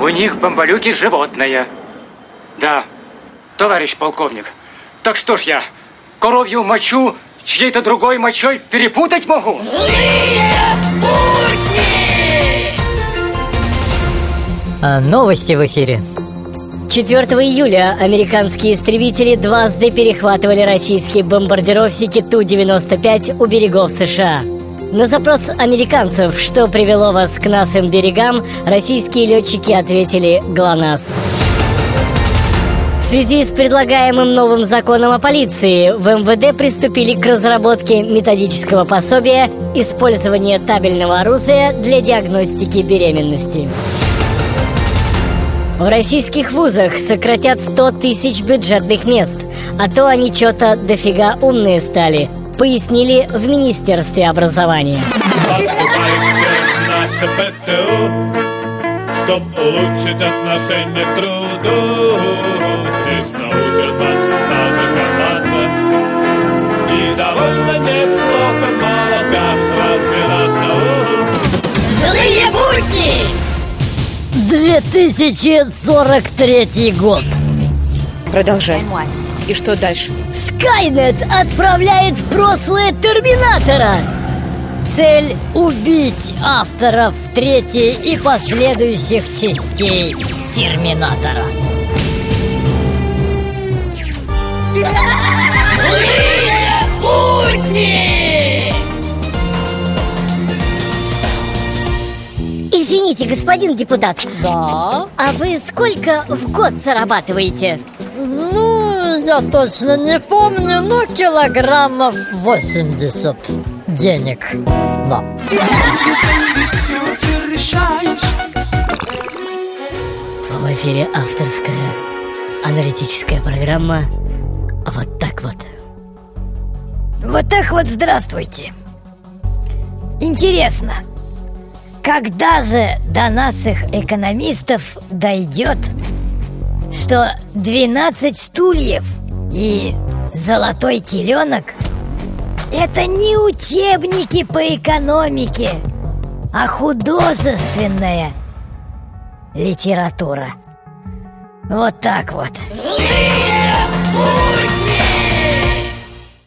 У них бомбалюки животное. Да, товарищ полковник. Так что ж я, коровью мочу чьей-то другой мочой перепутать могу? Злые а, новости в эфире. 4 июля американские истребители дважды перехватывали российские бомбардировщики Ту-95 у берегов США. На запрос американцев, что привело вас к нашим берегам, российские летчики ответили «ГЛОНАСС». В связи с предлагаемым новым законом о полиции в МВД приступили к разработке методического пособия использования табельного оружия для диагностики беременности. В российских вузах сократят 100 тысяч бюджетных мест, а то они что-то дофига умные стали, пояснили в Министерстве образования. наше ПТУ, чтоб улучшить отношение к труду. Здесь научат вас сажа копаться и довольно неплохо в молоках разбираться. Злые будни! 2043 год Продолжай И что дальше? Скайнет отправляет в прошлое Терминатора Цель – убить авторов третьей и последующих частей Терминатора Злые будни! Извините, господин депутат Да? А вы сколько в год зарабатываете? Я точно не помню, но килограммов 80 денег Да В эфире авторская аналитическая программа «Вот так вот». Вот так вот здравствуйте. Интересно, когда же до наших экономистов дойдет, что 12 стульев и золотой теленок это не учебники по экономике, а художественная литература. Вот так вот. Злые